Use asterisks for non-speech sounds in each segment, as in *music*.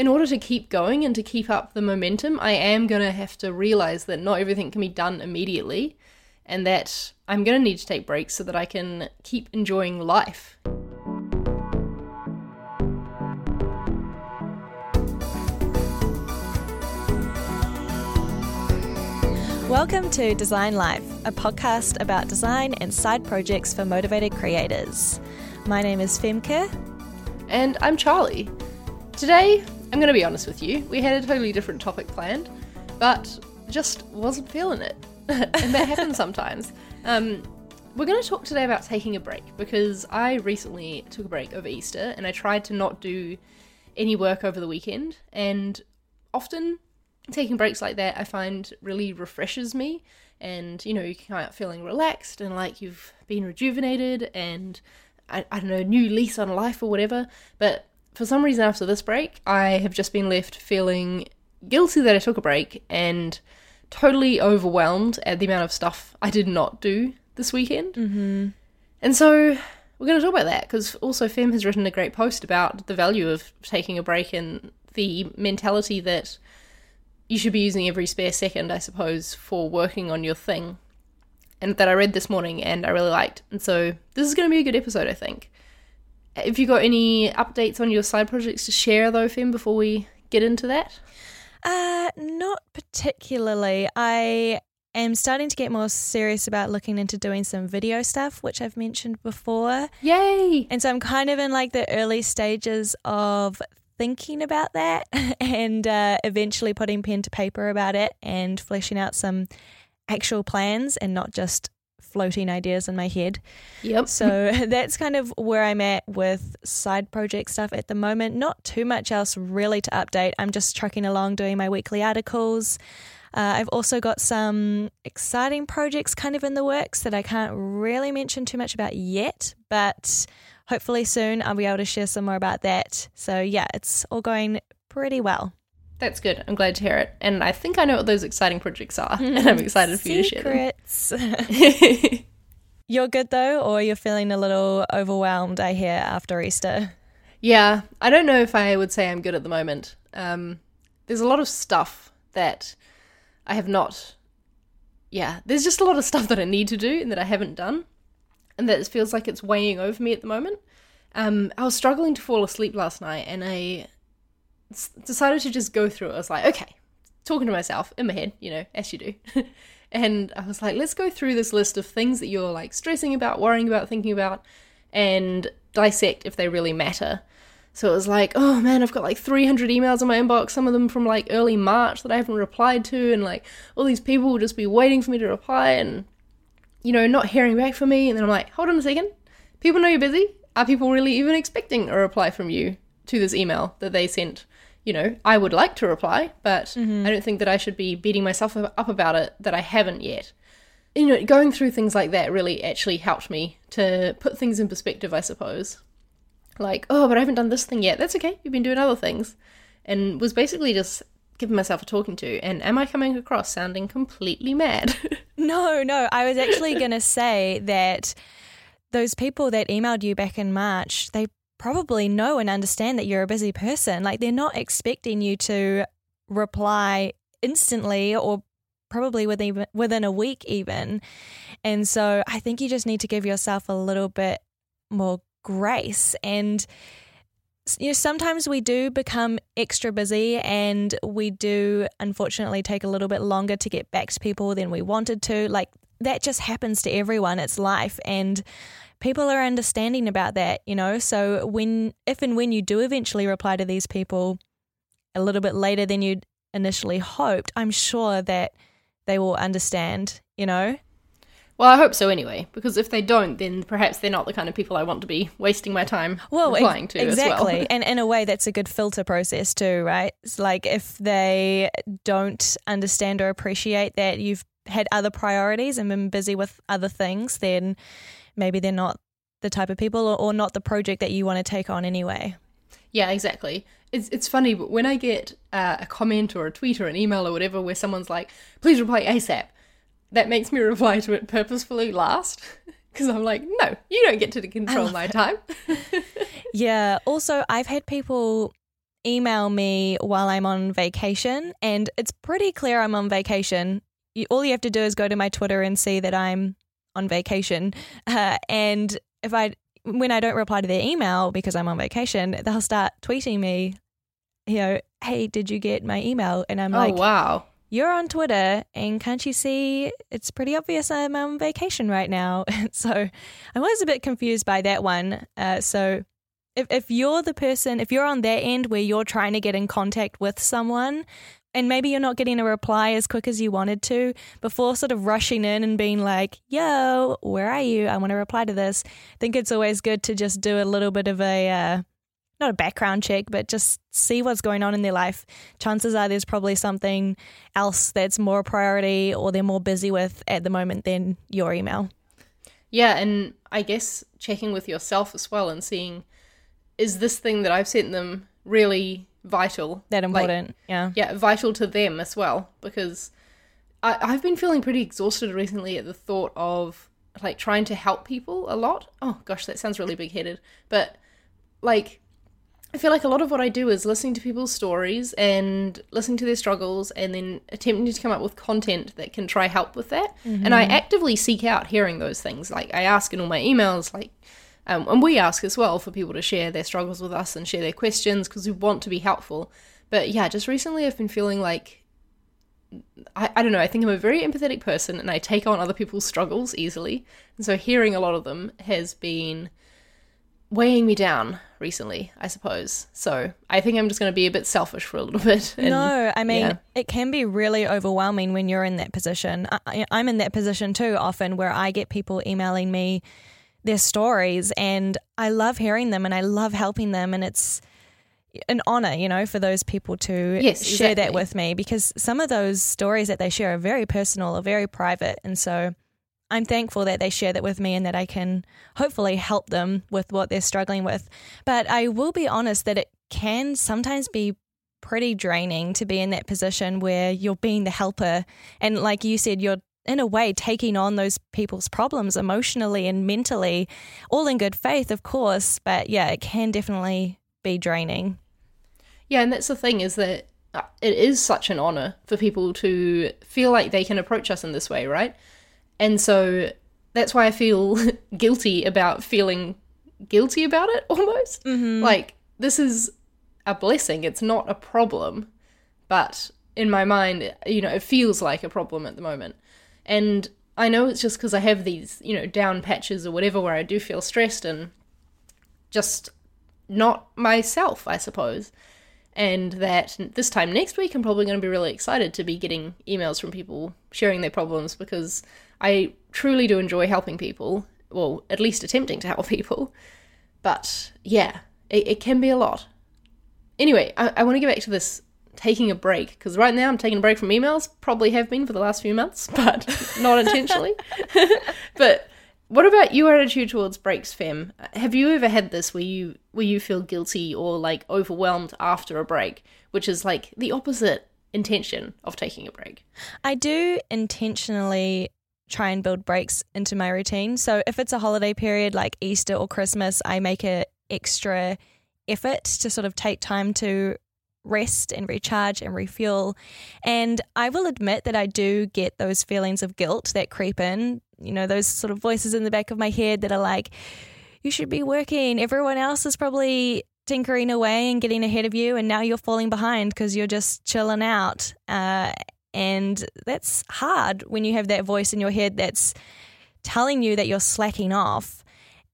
in order to keep going and to keep up the momentum, I am going to have to realize that not everything can be done immediately and that I'm going to need to take breaks so that I can keep enjoying life. Welcome to Design Life, a podcast about design and side projects for motivated creators. My name is Femke. And I'm Charlie. Today, I'm going to be honest with you, we had a totally different topic planned, but just wasn't feeling it. *laughs* and that happens sometimes. Um, we're going to talk today about taking a break because I recently took a break over Easter and I tried to not do any work over the weekend. And often taking breaks like that I find really refreshes me and you know you come out feeling relaxed and like you've been rejuvenated and I, I don't know new lease on life or whatever but for some reason after this break I have just been left feeling guilty that I took a break and totally overwhelmed at the amount of stuff I did not do this weekend Mm-hmm. and so we're going to talk about that because also Fem has written a great post about the value of taking a break and the mentality that you should be using every spare second, I suppose, for working on your thing. And that I read this morning and I really liked. And so this is going to be a good episode, I think. Have you got any updates on your side projects to share, though, Fem, before we get into that? Uh, not particularly. I am starting to get more serious about looking into doing some video stuff, which I've mentioned before. Yay! And so I'm kind of in like the early stages of thinking about that *laughs* and uh, eventually putting pen to paper about it and fleshing out some actual plans and not just floating ideas in my head. Yep. So *laughs* that's kind of where I'm at with side project stuff at the moment. Not too much else really to update. I'm just trucking along doing my weekly articles. Uh, I've also got some exciting projects kind of in the works that I can't really mention too much about yet, but hopefully soon I'll be able to share some more about that. So, yeah, it's all going pretty well. That's good. I'm glad to hear it. And I think I know what those exciting projects are, and I'm excited for you to share them. Secrets. *laughs* you're good though, or you're feeling a little overwhelmed, I hear, after Easter? Yeah, I don't know if I would say I'm good at the moment. Um, there's a lot of stuff that I have not. Yeah, there's just a lot of stuff that I need to do and that I haven't done, and that feels like it's weighing over me at the moment. Um, I was struggling to fall asleep last night, and I decided to just go through it. I was like, okay, talking to myself in my head, you know, as you do. *laughs* and I was like, let's go through this list of things that you're like stressing about, worrying about, thinking about, and dissect if they really matter. So it was like, oh man, I've got like 300 emails in my inbox, some of them from like early March that I haven't replied to, and like all these people will just be waiting for me to reply and, you know, not hearing back from me. And then I'm like, hold on a second. People know you're busy. Are people really even expecting a reply from you to this email that they sent? You know, I would like to reply, but mm-hmm. I don't think that I should be beating myself up about it that I haven't yet. You know, going through things like that really actually helped me to put things in perspective, I suppose like, oh, but I haven't done this thing yet. That's okay. You've been doing other things. And was basically just giving myself a talking to. And am I coming across sounding completely mad? *laughs* No, no. I was actually going to say that those people that emailed you back in March, they probably know and understand that you're a busy person. Like they're not expecting you to reply instantly or probably within within a week even. And so I think you just need to give yourself a little bit more grace and you know sometimes we do become extra busy and we do unfortunately take a little bit longer to get back to people than we wanted to like that just happens to everyone it's life and people are understanding about that you know so when if and when you do eventually reply to these people a little bit later than you'd initially hoped i'm sure that they will understand you know well, I hope so anyway, because if they don't, then perhaps they're not the kind of people I want to be wasting my time well, replying to exactly. as well. *laughs* and in a way, that's a good filter process too, right? It's like if they don't understand or appreciate that you've had other priorities and been busy with other things, then maybe they're not the type of people or, or not the project that you want to take on anyway. Yeah, exactly. It's it's funny, but when I get uh, a comment or a tweet or an email or whatever where someone's like, "Please reply ASAP," that makes me *laughs* reply to it purposefully last *laughs* because I'm like, no, you don't get to control my time. Yeah. Also, I've had people email me while I'm on vacation, and it's pretty clear I'm on vacation. You, all you have to do is go to my Twitter and see that I'm on vacation. Uh, and if I when I don't reply to their email because I'm on vacation, they'll start tweeting me, you know, hey, did you get my email? And I'm oh like, wow. you're on Twitter and can't you see it's pretty obvious I'm on vacation right now? *laughs* so I was a bit confused by that one. Uh, so if, if you're the person, if you're on their end where you're trying to get in contact with someone, and maybe you're not getting a reply as quick as you wanted to before sort of rushing in and being like, yo, where are you? I want to reply to this. I think it's always good to just do a little bit of a, uh, not a background check, but just see what's going on in their life. Chances are there's probably something else that's more a priority or they're more busy with at the moment than your email. Yeah, and I guess checking with yourself as well and seeing is this thing that I've sent them really vital? That Like, important. yeah. yeah, vital to them as well because I, I've been feeling pretty exhausted recently at the thought of like trying to help people a lot. Oh gosh, that sounds really big headed, but like I feel like a lot of what I do is listening to people's stories and listening to their struggles and then attempting to come up with content that can try help with that. And I mm-hmm. actively seek out hearing those things. Like I ask in all my emails, like, um, and we ask as well for people to share their struggles with us and share their questions because we want to be helpful. But yeah, just recently I've been feeling like I, I don't know, I think I'm a very empathetic person and I take on other people's struggles easily. And so hearing a lot of them has been weighing me down recently, I suppose. So I think I'm just going to be a bit selfish for a little *laughs* bit. and- no, I mean, yeah. it can be really overwhelming when you're in that position. I, I'm in that position too, often where I get people emailing me their stories and I love hearing them and I love helping them. And it's an honor, you know, for those people to Yes, share that with me because some of those stories that they share are very personal or very private. And so I'm thankful that they share that with me and that I can hopefully help them with what they're struggling with. But I will be honest that it can sometimes be pretty draining to be in that position where you're being the helper. And like you said, you're in a way taking on those people's problems emotionally and mentally, all in good faith, of course. But yeah, it can definitely be draining. Yeah, and that's the thing is that uh, it is such an honor for people to feel like they can approach us in this way, right? And so that's why I feel *laughs* guilty about feeling guilty about it *laughs* almost. Like, this is a blessing, it's not a problem. But in my mind, you know, it feels like a problem at the moment. And I know it's just because I have these, you know, down patches or whatever where I do feel stressed and just not myself, I suppose. And that this time next week, I'm probably going to be really excited to be getting emails from people sharing their problems because I truly do enjoy helping people, well, at least attempting to help *laughs* people. But yeah, it, it can be a lot. Anyway, I, I want to get back to this taking a break because right now I'm taking a break from emails, probably have been for the last few months, *laughs* but not intentionally. *laughs* but what about your attitude towards breaks, Fem? Have you ever had this where you where you feel guilty or like overwhelmed after a break, which is like the opposite intention of taking a break? I do intentionally try and build breaks into my routine. So if it's a holiday period like Easter or Christmas, I make an extra effort to sort of take time to rest and recharge and refuel. And I will admit that I do get those feelings of guilt that creep in, you know, those sort of voices in the back of my head that are like, you should be working. Everyone else is probably tinkering away and getting ahead of you, and now you're falling behind because you're just chilling out. Uh, and that's hard when you have that voice in your head that's telling you that you're slacking off.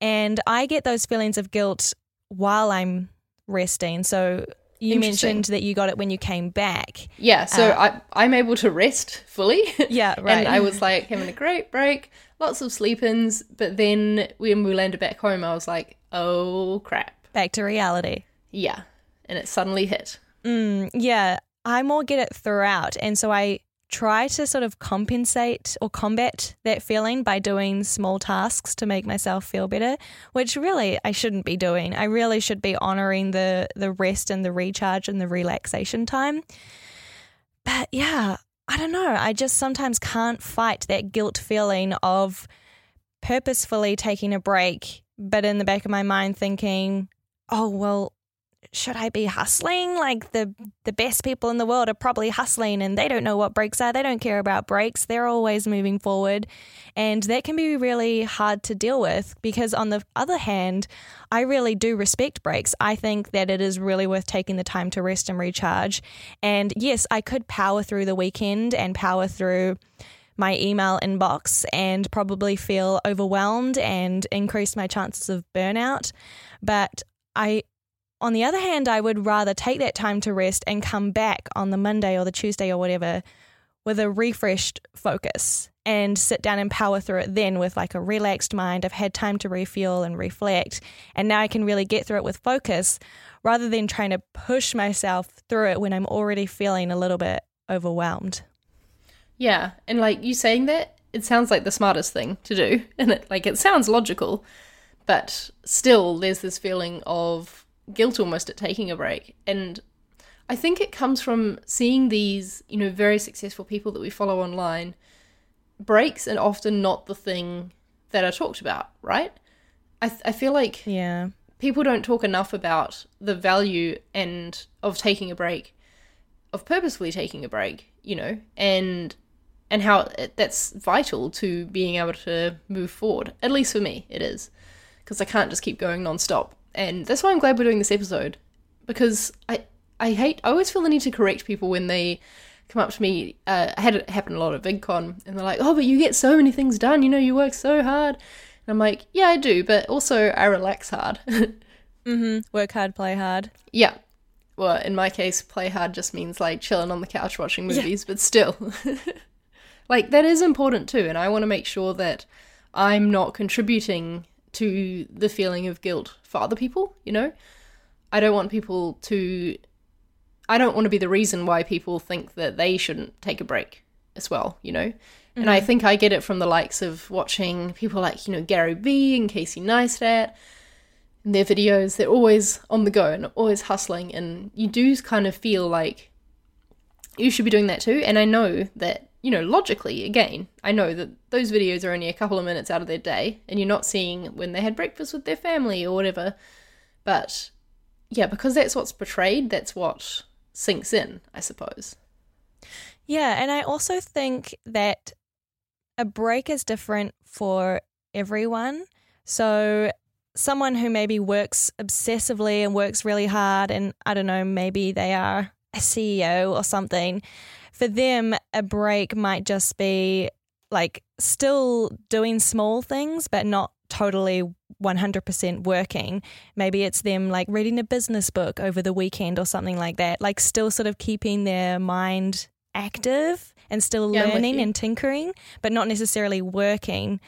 And I get those feelings of guilt while I'm resting. So you mentioned that you got it when you came back. Yeah, so Uh, I I'm able to rest fully. *laughs* Yeah, right. and I was like having a great break, lots of sleep-ins, but then when we landed back home, I was like, oh crap. Back to reality. Yeah, and it suddenly hit. Mm, yeah, I more get it throughout. And so I try to sort of compensate or combat that feeling by doing small tasks to make myself feel better, which really I shouldn't be doing. I really should be honoring the the rest and the recharge and the relaxation time. But yeah, I don't know. I just sometimes can't fight that guilt feeling of purposefully taking a break, but in the back of my mind thinking, oh, well, should I be hustling? Like the the best people in the world are probably hustling and they don't know what breaks are. They don't care about breaks. They're always moving forward. And that can be really hard to deal with because on the other hand, I really do respect breaks. I think that it is really worth taking the time to rest and recharge. And yes, I could power through the weekend and power through my email inbox and probably feel overwhelmed and increase my chances of burnout. But I on the other hand, I would rather take that time to rest and come back on the Monday or the Tuesday or whatever with a refreshed focus and sit down and power through it then with like a relaxed mind. I've had time to refuel and reflect, and now I can really get through it with focus rather than trying to push myself through it when I'm already feeling a little bit overwhelmed. Yeah, and like you saying that, it sounds like the smartest thing to do, *laughs* and it like it sounds logical, but still there's this feeling of guilt almost at taking a break. And I think it comes from seeing these, you know, very successful people that we follow online. Breaks are often not the thing that are talked about, right? I, th- I feel like yeah people don't talk enough about the value and of taking a break, of purposefully taking a break, you know, and and how it, that's vital to being able to move forward. At least for me, it is because I can't just keep going nonstop and that's why I'm glad we're doing this episode because I I hate I always feel the need to correct people when they come up to me. Uh, I had it happen a lot at VidCon, and they're like, "Oh, but you get so many things done. You know, you work so hard." And I'm like, "Yeah, I do, but also I relax hard." *laughs* mm-hmm. Work hard, play hard. Yeah. Well, in my case, play hard just means like chilling on the couch watching movies, yeah. but still, *laughs* like that is important too. And I want to make sure that I'm not contributing to the feeling of guilt for other people, you know? I don't want people to I don't want to be the reason why people think that they shouldn't take a break as well, you know? Mm-hmm. And I mm-hmm. think I get it from the likes of watching people like, you know, Gary Vee and Casey Neistat and their videos. They're always on the go and always hustling. And you do kind of feel like you should be doing that too. And I know that you know, logically, again, I know that those videos are only a couple of minutes out of their day and you're not seeing when they had breakfast with their family or whatever. But yeah, because that's what's portrayed, that's what sinks in, I suppose. Yeah, and I also think that a break is different for everyone. So, someone who maybe works obsessively and works really hard, and I don't know, maybe they are a CEO or something, for them, a break might just be like still doing small things, but not totally 100% working. Maybe it's them like reading a business book over the weekend or something like that, like still sort of keeping their mind active and still yeah, learning and tinkering, but not necessarily working.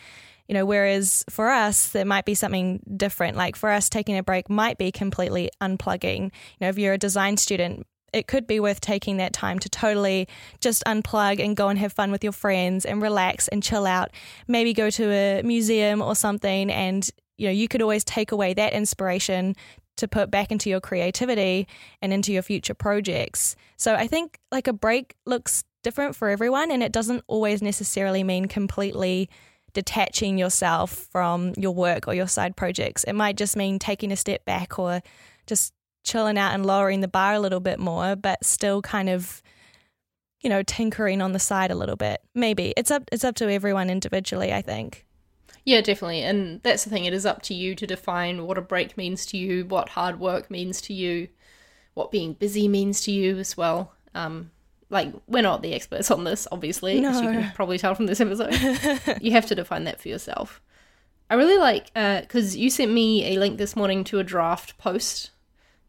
You know, whereas for us, there might be something different. Like for us, taking a break might be completely unplugging. You know, if you're a design student, it could be worth taking that time to totally just unplug and go and have fun with your friends and relax and chill out. Maybe go to a museum or something and you know, you could always take away that inspiration to put back into your creativity and into your future projects. So I think like a break looks different for everyone and it doesn't always necessarily mean completely detaching yourself from your work or your side projects. It might just mean taking a step back or just chilling out and lowering the bar a little bit more, but still kind of, you know, tinkering on the side a little bit. Maybe it's up it's up to everyone individually. I think. Yeah, definitely, and that's the thing. It is up to you to define what a break means to you, what hard work means to you, what being busy means to you as well. Um, like we're not the experts on this, obviously, no. as you can probably tell from this episode. *laughs* you have to define that for yourself. I really like because uh, you sent me a link this morning to a draft post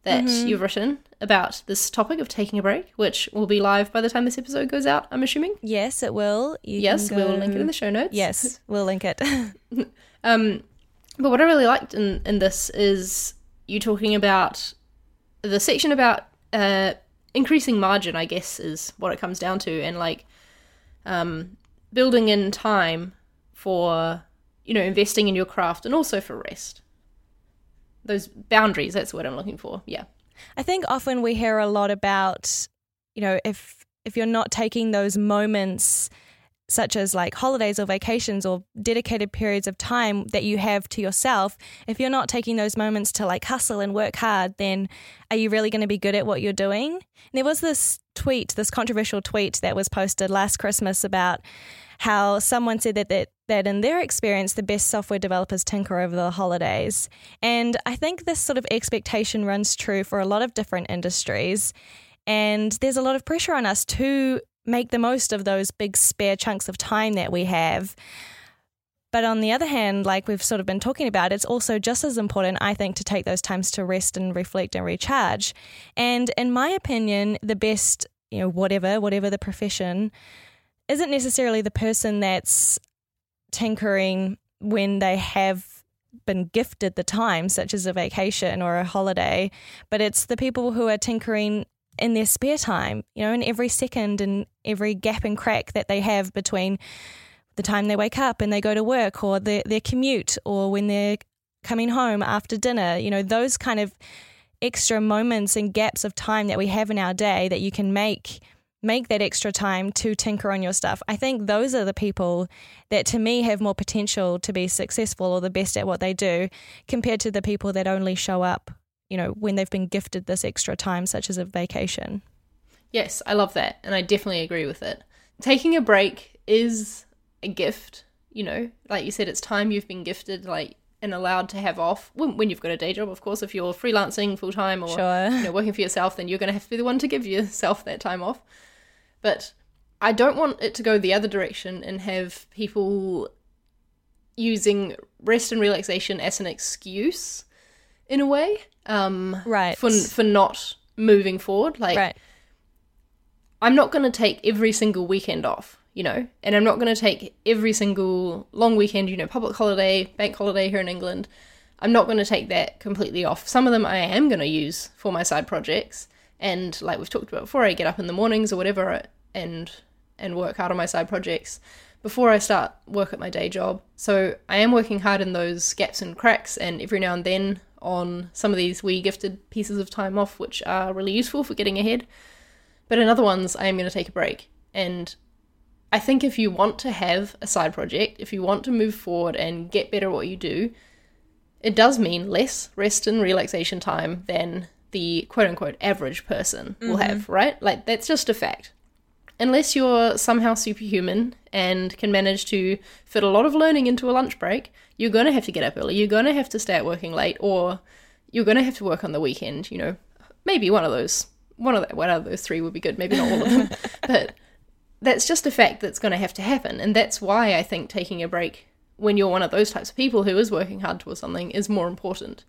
that mm-hmm. you've written about this topic of taking a break, which will be live by the time this episode goes out, I'm assuming. Yes, it will. You yes, go... we'll link it in the show notes. Yes, *laughs* we'll link it. *laughs* um, but what I really liked in, in this is you talking about the section about uh, increasing margin, I guess, is what it comes down to, and like um, building in time for, you know, investing in your craft and also for rest those boundaries. That's what I'm looking for. Yeah. I think often we hear a lot about, you know, if if you're not taking those moments such as like holidays or vacations or dedicated periods of time that you have to yourself, if you're not taking those moments to like hustle and work hard, then are you really going to be good at what you're doing? And there was this tweet, this controversial tweet that was posted last Christmas about how someone said that, that that in their experience the best software developers tinker over the holidays. And I think this sort of expectation runs true for a lot of different industries. And there's a lot of pressure on us to make the most of those big spare chunks of time that we have. But on the other hand, like we've sort of been talking about, it's also just as important, I think, to take those times to rest and reflect and recharge. And in my opinion, the best, you know, whatever, whatever the profession, isn't necessarily the person that's tinkering when they have been gifted the time, such as a vacation or a holiday, but it's the people who are tinkering in their spare time, you know, in every second and every gap and crack that they have between the time they wake up and they go to work or their, their commute or when they're coming home after dinner, you know, those kind of extra moments and gaps of time that we have in our day that you can make make that extra time to tinker on your stuff. I think those are the people that to me have more potential to be successful or the best at what they do compared to the people that only show up you know, when they've been gifted this extra time, such as a vacation. Yes, I love that. And I definitely agree with it. Taking a break is a gift, you know, like you said, it's time you've been gifted, like, and allowed to have off when, when you've got a day job, of course. If you're freelancing full time or sure. you know, working for yourself, then you're going to have to be the one to give yourself that time off. But I don't want it to go the other direction and have people using rest and relaxation as an excuse in a way um, right for for not moving forward. Like, right. I'm not going to take every single weekend off, you know, and I'm not going to take every single long weekend, you know, public holiday, bank holiday here in England. I'm not going to take that completely off. Some of them I am going to use for my side projects, and like we've talked about before, I get up in the mornings or whatever and and work hard on my side projects before I start work at my day job. So I am working hard in those gaps and cracks, and every now and then on some of these wee gifted pieces of time off, which are really useful for getting ahead. But in other ones, I am going to take a break. And I think if you want to have a side project, if you want to move forward and get better at what you do, it does mean less rest and relaxation time than the quote unquote average person mm-hmm. will have, right? Like, that's just a fact. Unless you're somehow superhuman and can manage to fit a lot of learning into a lunch break, you're going to have to get up early. You're going to have to start working late, or you're going to have to work on the weekend. You know, maybe one of those, one of the, one of those three would be good. Maybe not all of them, *laughs* but that's just a fact that's going to have to happen, and that's why I think taking a break when you're one of those types of people who is working hard towards something is more important.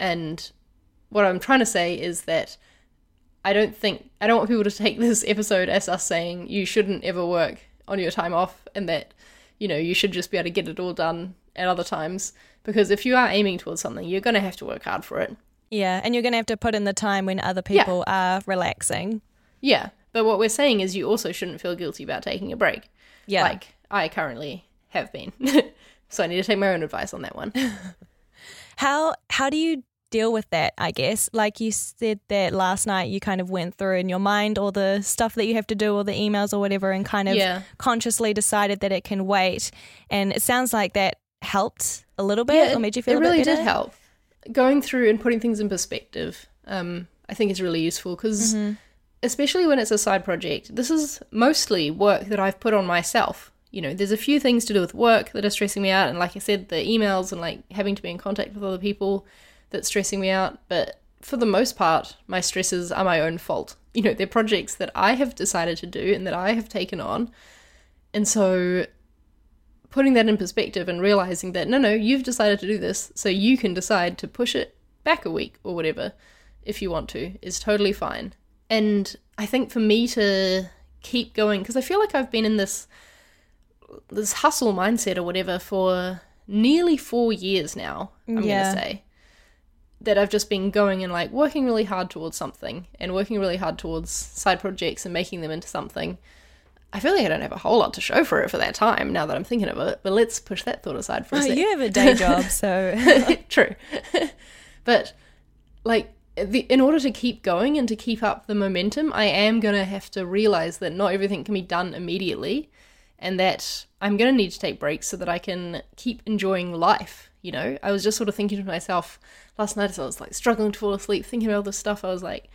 And what I'm trying to say is that I don't think I don't want people to take *laughs* this episode as us saying you shouldn't ever work on your time off and that you know you should just be able to get it all done at other times because if you are aiming towards something you're going to have to work hard for it. Yeah, and you're going to have to put in the time when other people yeah. are relaxing. Yeah, but what we're saying is you also shouldn't feel guilty about taking a break. Yeah. Like I currently have been. *laughs* so I need to take my own advice on that one. *laughs* how how do you deal with that, I guess. Like you said that last night you kind of went through in your mind all the stuff that you have to do, all the emails or whatever, and kind of yeah. consciously decided that it can wait. And it sounds like that helped a little bit yeah, or made you feel it really did help. Going through and putting things in perspective, um, I think is really useful because mm-hmm. especially when it's a side project, this is mostly work that I've put on myself. You know, there's a few things to do with work that are stressing me out, and like I said, the emails and like having to be in contact with other people that's stressing me out, but for the most part, my stresses are my own fault. *laughs* You know, they're projects that I have decided to do and that I have taken on. And so putting that in perspective and realizing that no, no, you've decided to do this, so you can decide to push it back a week or whatever if you want to is totally fine. And I think for me to keep going because I feel like I've been in this this hustle mindset or whatever for nearly 4 years now, I'm yeah. going to say that I've just been going and like working really hard towards something and working really hard towards side projects and making them into something. I feel like I don't have a whole lot to show for it for that time now that I'm thinking of it, but let's push that thought aside for a oh, sec. You have a day job, *laughs* so. *laughs* True. *laughs* but like, the, in order to keep going and to keep up the momentum, I am going to have to realize that not everything can be done immediately and that I'm going to need to take breaks so that I can keep enjoying life. You know, I was just sort of thinking to myself last night as I was like struggling to fall asleep, thinking about all this stuff. I was like,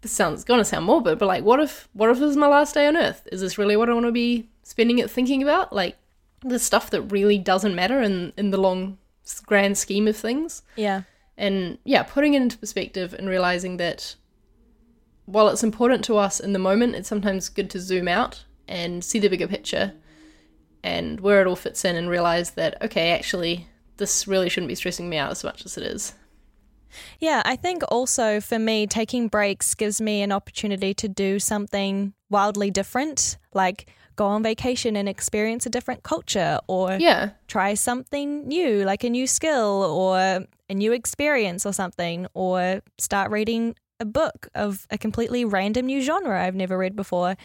this sounds gonna sound morbid, but like, what if, what if this is my last day on Earth? Is this really what I want to be spending it thinking about? Like, the stuff that really doesn't matter in in the long grand scheme of things. Yeah. And yeah, putting it into perspective and realizing that while it's important to us in the moment, it's sometimes good to zoom out and see the bigger picture and where it all fits in and realize that, okay, actually, this really shouldn't be stressing me out as much as it is. Yeah, I think also for me, taking breaks gives me an opportunity to do something wildly different, like go on vacation and experience a different culture or Yeah. try something new, like a new skill or a new experience or something, or start reading a book of a completely random new genre I've never read before.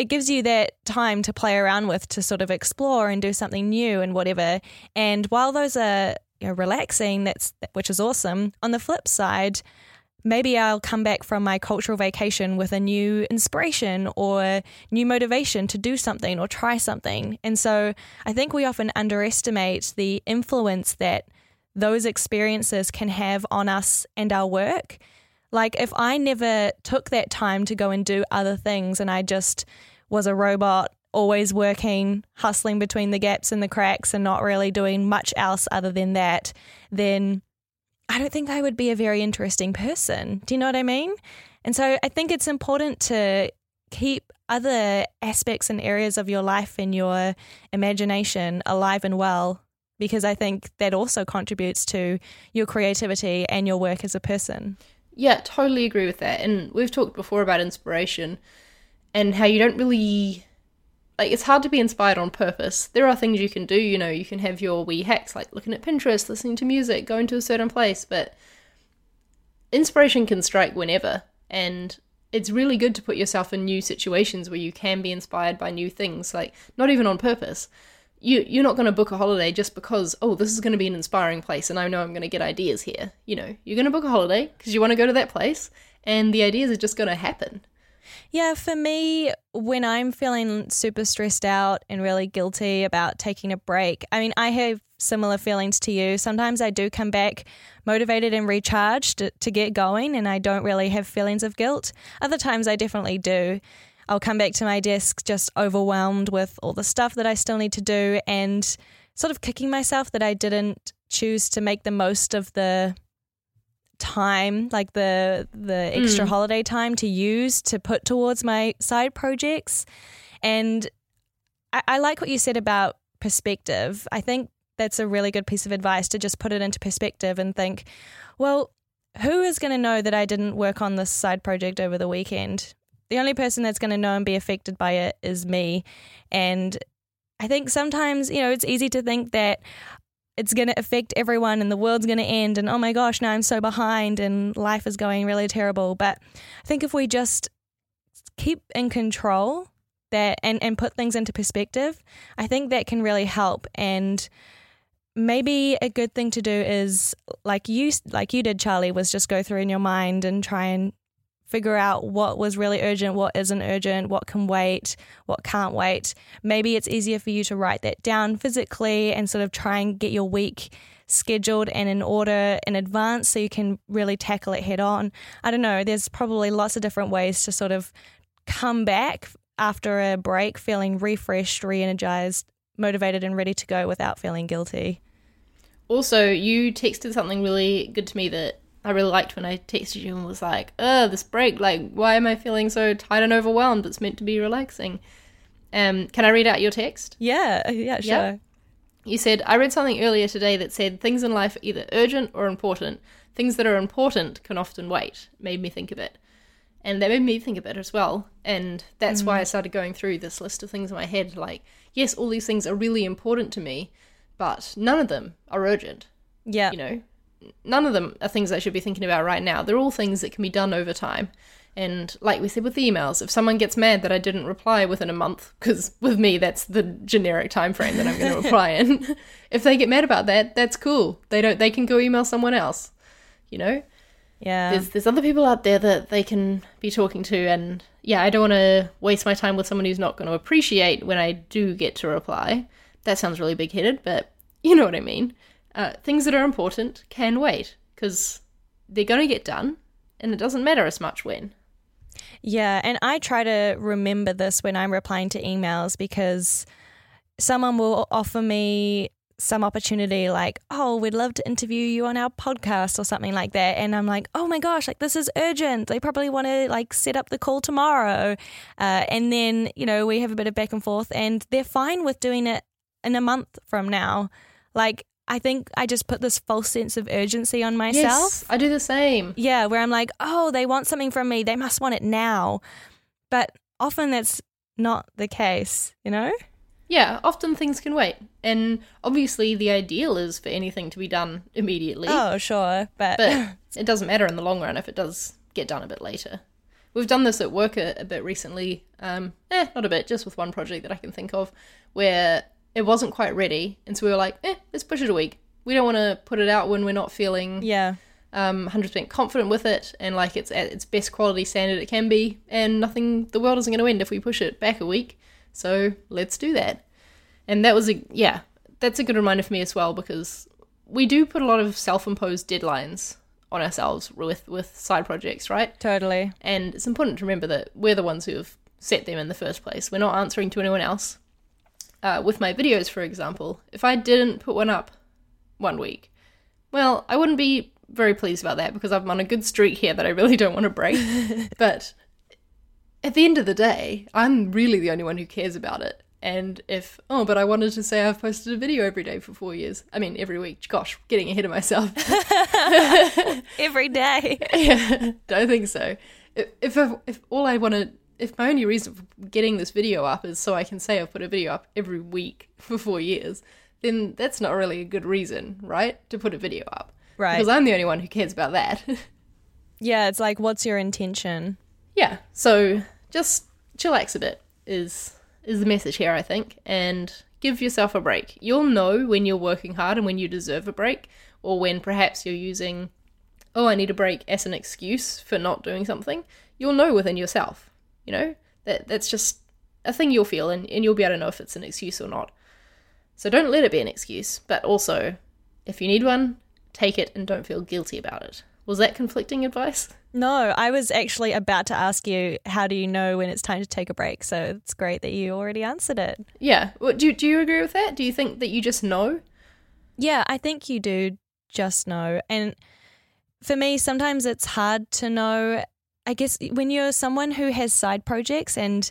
It gives you that time to play around with to sort of explore and do something new and whatever. And while those are you know, relaxing, that's which is awesome. On the flip side, maybe I'll come back from my cultural vacation with a new inspiration or new motivation to do something or try something. And so I think we often underestimate the influence that those experiences can have on us and our work. Like if I never took that time to go and do other things and I just was a robot always working, hustling between the gaps and the cracks and not really doing much else other than that, then I don't think I would be a very interesting person. Do you know what I mean? And so I think it's important to keep other aspects and areas of your life and your imagination alive and well because I think that also contributes to your creativity and your work as a person. Yeah, totally agree with that. And we've talked before about inspiration and how you don't really like it's hard to be inspired on purpose. There are things you can do, you know, you can have your wee hacks like looking at Pinterest, listening to music, going to a certain place, but inspiration can strike whenever and it's really good to put yourself in new situations where you can be inspired by new things, like not even on purpose. You you're not going to book a holiday just because oh this is going to be an inspiring place and I know I'm going to get ideas here. You know, you're going to book a holiday because you want to go to that place and the ideas are just going to happen. Yeah, for me, when I'm feeling super stressed out and really guilty about taking a break, I mean, I have similar feelings to you. Sometimes I do come back motivated and recharged to get going, and I don't really have feelings of guilt. Other times I definitely do. I'll come back to my desk just overwhelmed with all the stuff that I still need to do and sort of kicking myself that I didn't choose to make the most of the time like the the extra Mm. holiday time to use to put towards my side projects. And I, I like what you said about perspective. I think that's a really good piece of advice to just put it into perspective and think well who is going to know that i didn't work on this side project over the weekend? The only person that's going to know and be affected by it is me. And i think sometimes you know it's easy to think that it's going to affect everyone and the world's going to end and oh my gosh now i'm so behind and life is going really terrible. But i think if we just keep in control that and, and put things into perspective i think that can really help. And maybe a good thing to do is like you like you did charlie was just go through in your mind and try and figure out what was really urgent, what isn't urgent, what can wait, what can't wait. Maybe it's easier for you to write that down physically and sort of try and get your week scheduled and in order in advance so you can really tackle it head on. I don't know, there's probably lots of different ways to sort of come back after a break feeling refreshed, re energized, motivated, and ready to go without feeling guilty. Also, you texted something really good to me that I really liked when I texted you and was like, "Oh, this break, like, why am I feeling so tired and overwhelmed? It's meant to be relaxing." Um, can I read out your text? Yeah, yeah, sure. Yeah. You said, I read something earlier today that said things in life are either urgent or important. Things that are important can often wait. Made me think of it. And that made me think of it as well. And that's why I started going through this list of things in my head. Like, yes, all these things are really important to me, but none of them are urgent. Yeah. You know, none of them are things I should be thinking about right now. They're all things that can be done over time. And like we said with the emails, if someone gets mad that I didn't reply within a month, because with me that's the generic time frame that I'm going *laughs* to reply in. *laughs* if they get mad about that, that's cool. They don't. They can go email someone else. You know. Yeah. There's there's other people out there that they can be talking to, and yeah, I don't want to waste my time with someone who's not going to appreciate when I do get to reply. That sounds really big headed, but you know what I mean. Uh, things that are important can wait because they're going to get done, and it doesn't matter as much when. Yeah, and I try to remember this when I'm replying to emails because someone will offer me some opportunity like, oh, we'd love to interview you on our podcast or something like that. And I'm like, oh my gosh, like this is urgent. They probably want to like set up the call tomorrow. Uh, and then, you know, we have a bit of back and forth and they're fine with doing it in a month from now. Like, I think I just put this false sense of urgency on myself. Yes, I do the same. Yeah, where I'm like, oh, they want something from me. They must want it now. But often that's not the case, you know? Yeah, often things can wait. And obviously, the ideal is for anything to be done immediately. Oh, sure. But, But *laughs* it doesn't matter in the long run if it does get done a bit later. We've done this at work a, a bit recently. Um, eh, not a bit, just with one project that I can think of, where it wasn't quite ready. And so we were like, eh, let's push it a week. We don't want to put it out when we're not feeling yeah. um, 100% confident with it and like it's at its best quality standard it can be. And nothing, the world isn't going to end if we push it back a week. So let's do that. And that was a, yeah, that's a good reminder for me as well because we do put a lot of self imposed deadlines on ourselves with, with side projects, right? Totally. And it's important to remember that we're the ones who have set them in the first place. We're not answering to anyone else. Uh, with my videos, for example, if I didn't put one up one week, well, I wouldn't be very pleased about that because I'm on a good streak here that I really don't want to break. *laughs* but at the end of the day, I'm really the only one who cares about it. And if, oh, but I wanted to say I've posted a video every day for four years. I mean, every week. Gosh, getting ahead of myself. *laughs* Every day. *laughs* yeah, don't think so. If if, if all I want to, if my only reason for getting this video up is so I can say I've put a video up every week *laughs* for four years, then that's not really a good reason, right? To put a video up, Right. Because I'm the only one who cares about that. *laughs* Yeah, it's like, what's your intention? yeah. So just chillax a bit is is the message here, I think, and give yourself a break. You'll know when you're working hard and when you deserve a break, or when perhaps you're using, oh, I need a break as an excuse for not doing something. You'll know within yourself. You know that that's just a thing you'll feel, and, and you'll be able to know if it's an excuse or not. So don't let it be an excuse, but also, if you need one, take it and don't feel guilty about it. Was that conflicting advice? *laughs* No, I was actually about to ask you, how do you know when it's time to take a break? So it's great that you already answered it. Yeah. Do, do you agree with that? Do you think that you just know? Yeah, I think you do just know. And for me, sometimes it's hard to know. I guess when you're someone who has side projects and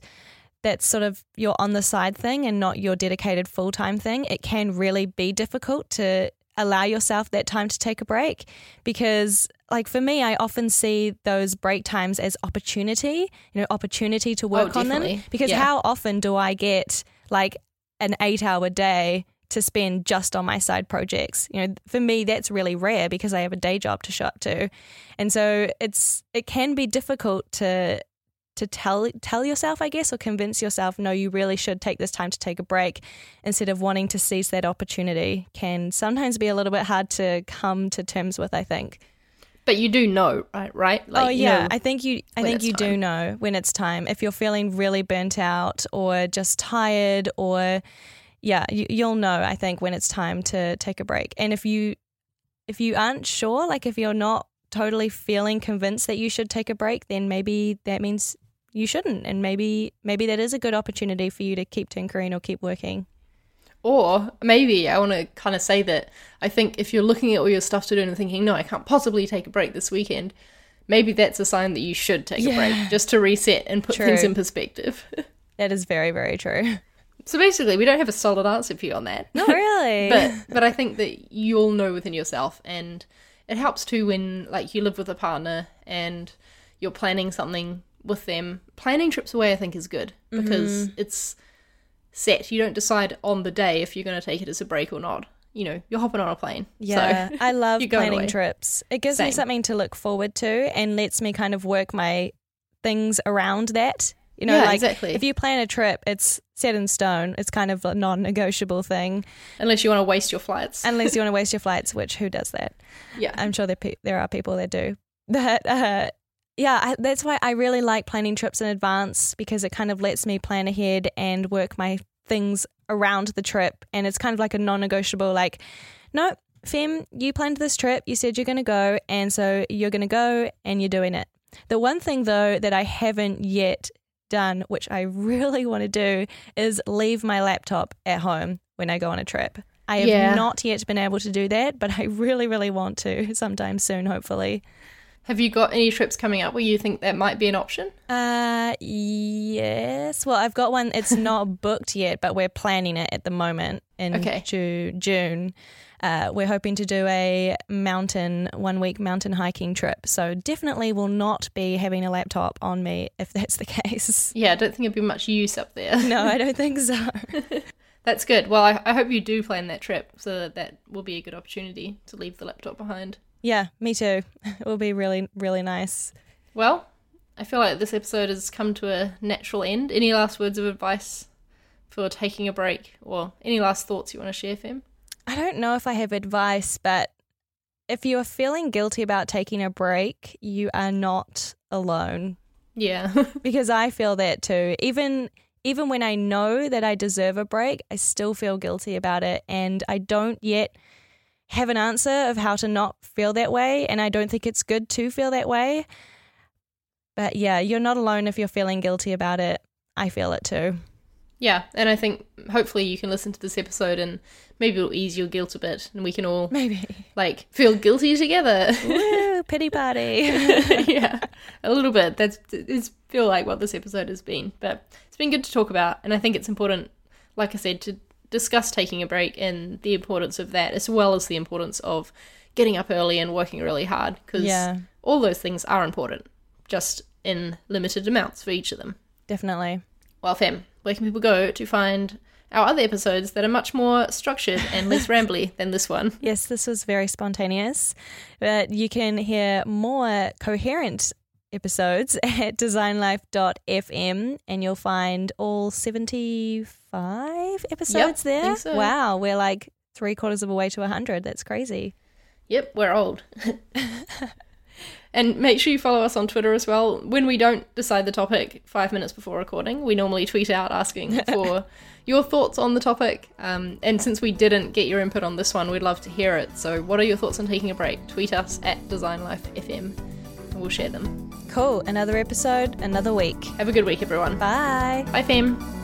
that's sort of your on the side thing and not your dedicated full time thing, it can really be difficult to allow yourself that time to take a break because like for me I often see those break times as opportunity, you know, opportunity to oh, work on them because Yeah. how often do I get like an 8-hour day to spend just on my side projects? You know, for me that's really rare because I have a day job to show up to. And so it's it can be difficult to to tell tell yourself, I guess, or convince yourself, no, you really should take this time to take a break, instead of wanting to seize that opportunity, can sometimes be a little bit hard to come to terms with. I think. But you do know, right? Right? Oh, like, oh you yeah, know- I think you. I think you do know when it's time. If you're feeling really burnt out or just tired, or yeah, you, you'll know. I think when it's time to take a break. And if you if you aren't sure, like if you're not totally feeling convinced that you should take a break, then maybe that means you shouldn't, and maybe maybe that is a good opportunity for you to keep tinkering or keep working. Or maybe I want to kind of say that I think if you're looking at all your stuff to do and thinking, no, I can't possibly take a break this weekend, maybe that's a sign that you should take a break just to reset and put things in perspective. *laughs* That is very very true. So basically, we don't have a solid answer for you on that. Not *laughs* really. but but I think that you'll know within yourself, and it helps too when like you live with a partner and you're planning something with them. Planning trips away, I think, is good because Mm-hmm. it's set. You don't decide on the day if you're going to take it as a break or not. You know, you're hopping on a plane. Yeah, so, I *laughs* love planning away. trips. It gives me something to look forward to and lets me kind of work my things around that. You know, Yeah, like exactly. if you plan a trip, it's set in stone. It's kind of a non-negotiable thing, unless you want to waste your flights. unless you want to waste your *laughs* flights. Which who does that? yeah, I'm sure there pe- there are people that do. But uh, yeah, I, that's why I really like planning trips in advance because it kind of lets me plan ahead and work my things around the trip. And it's kind of like a non negotiable, like, no, Fem, you planned this trip, you said you're going to go, and so you're going to go and you're doing it. The one thing, though, that I haven't yet done, which I *laughs* really want to do, is leave my laptop at home when I go on a trip. I have Yeah. not yet been able to do that, but I really, really want to *laughs* sometime soon, hopefully. Have you got any trips coming up where you think that might be an option? Uh, yes. Well, I've got one. It's *laughs* not booked yet, but we're planning it at the moment in Okay. Ju- June. Uh, we're hoping to do a mountain, one week mountain hiking trip. So definitely will not be having a laptop on me if *laughs* that's the case. Yeah, I don't think it'd be much use up there. No, I don't think so. *laughs* That's good. Well, I, I hope you do plan that trip so that that will be a good opportunity to leave the laptop behind. Yeah, me too. *laughs* It will be really, really nice. Well, I feel like this episode has come to a natural end. Any last words of advice for taking a break or any last thoughts you want to share, Fem? I don't know if I have advice, but if you are feeling guilty about taking a break, you are not alone. Yeah. *laughs* because I feel that too. Even even when I know that I deserve a break, I still feel guilty about it and I don't yet have an answer of how to not feel that way and I don't think it's good to feel that way. But yeah, you're not alone if you're feeling guilty about it. I feel it too. yeah. And I think hopefully you can listen to this episode and maybe it'll ease your guilt a bit and we can all Maybe. like feel guilty together. Woo, *laughs* pity party. *laughs* yeah, a little bit. That's it's feel like what this episode has been, but it's been good to talk about, and I think it's important, like I said, to discuss taking a break and the importance of that, as well as the importance of getting up early and working really hard, because Yeah. all those things are important, just in limited amounts for each of them. Definitely. Well, fam, where can people go to find our other episodes that are much more structured and less *laughs* rambly than this one? Yes, this was very spontaneous, but you can hear more coherent episodes *laughs* at designlife.fm and you'll find all 75 episodes there. think so. Wow, we're like three quarters of a way to 100. That's crazy. Yep, we're old. *laughs* and make sure you follow us on Twitter as well. When we don't decide the topic five minutes before recording, we normally tweet out asking for your thoughts on the topic. Um, and since we didn't get your input on this one, we'd love to hear it. So, what are your thoughts on taking a break? Tweet us at design DesignLifeFM and we'll share them. Cool. Another episode, another week. Have a good week, everyone. Bye. Bye, fam.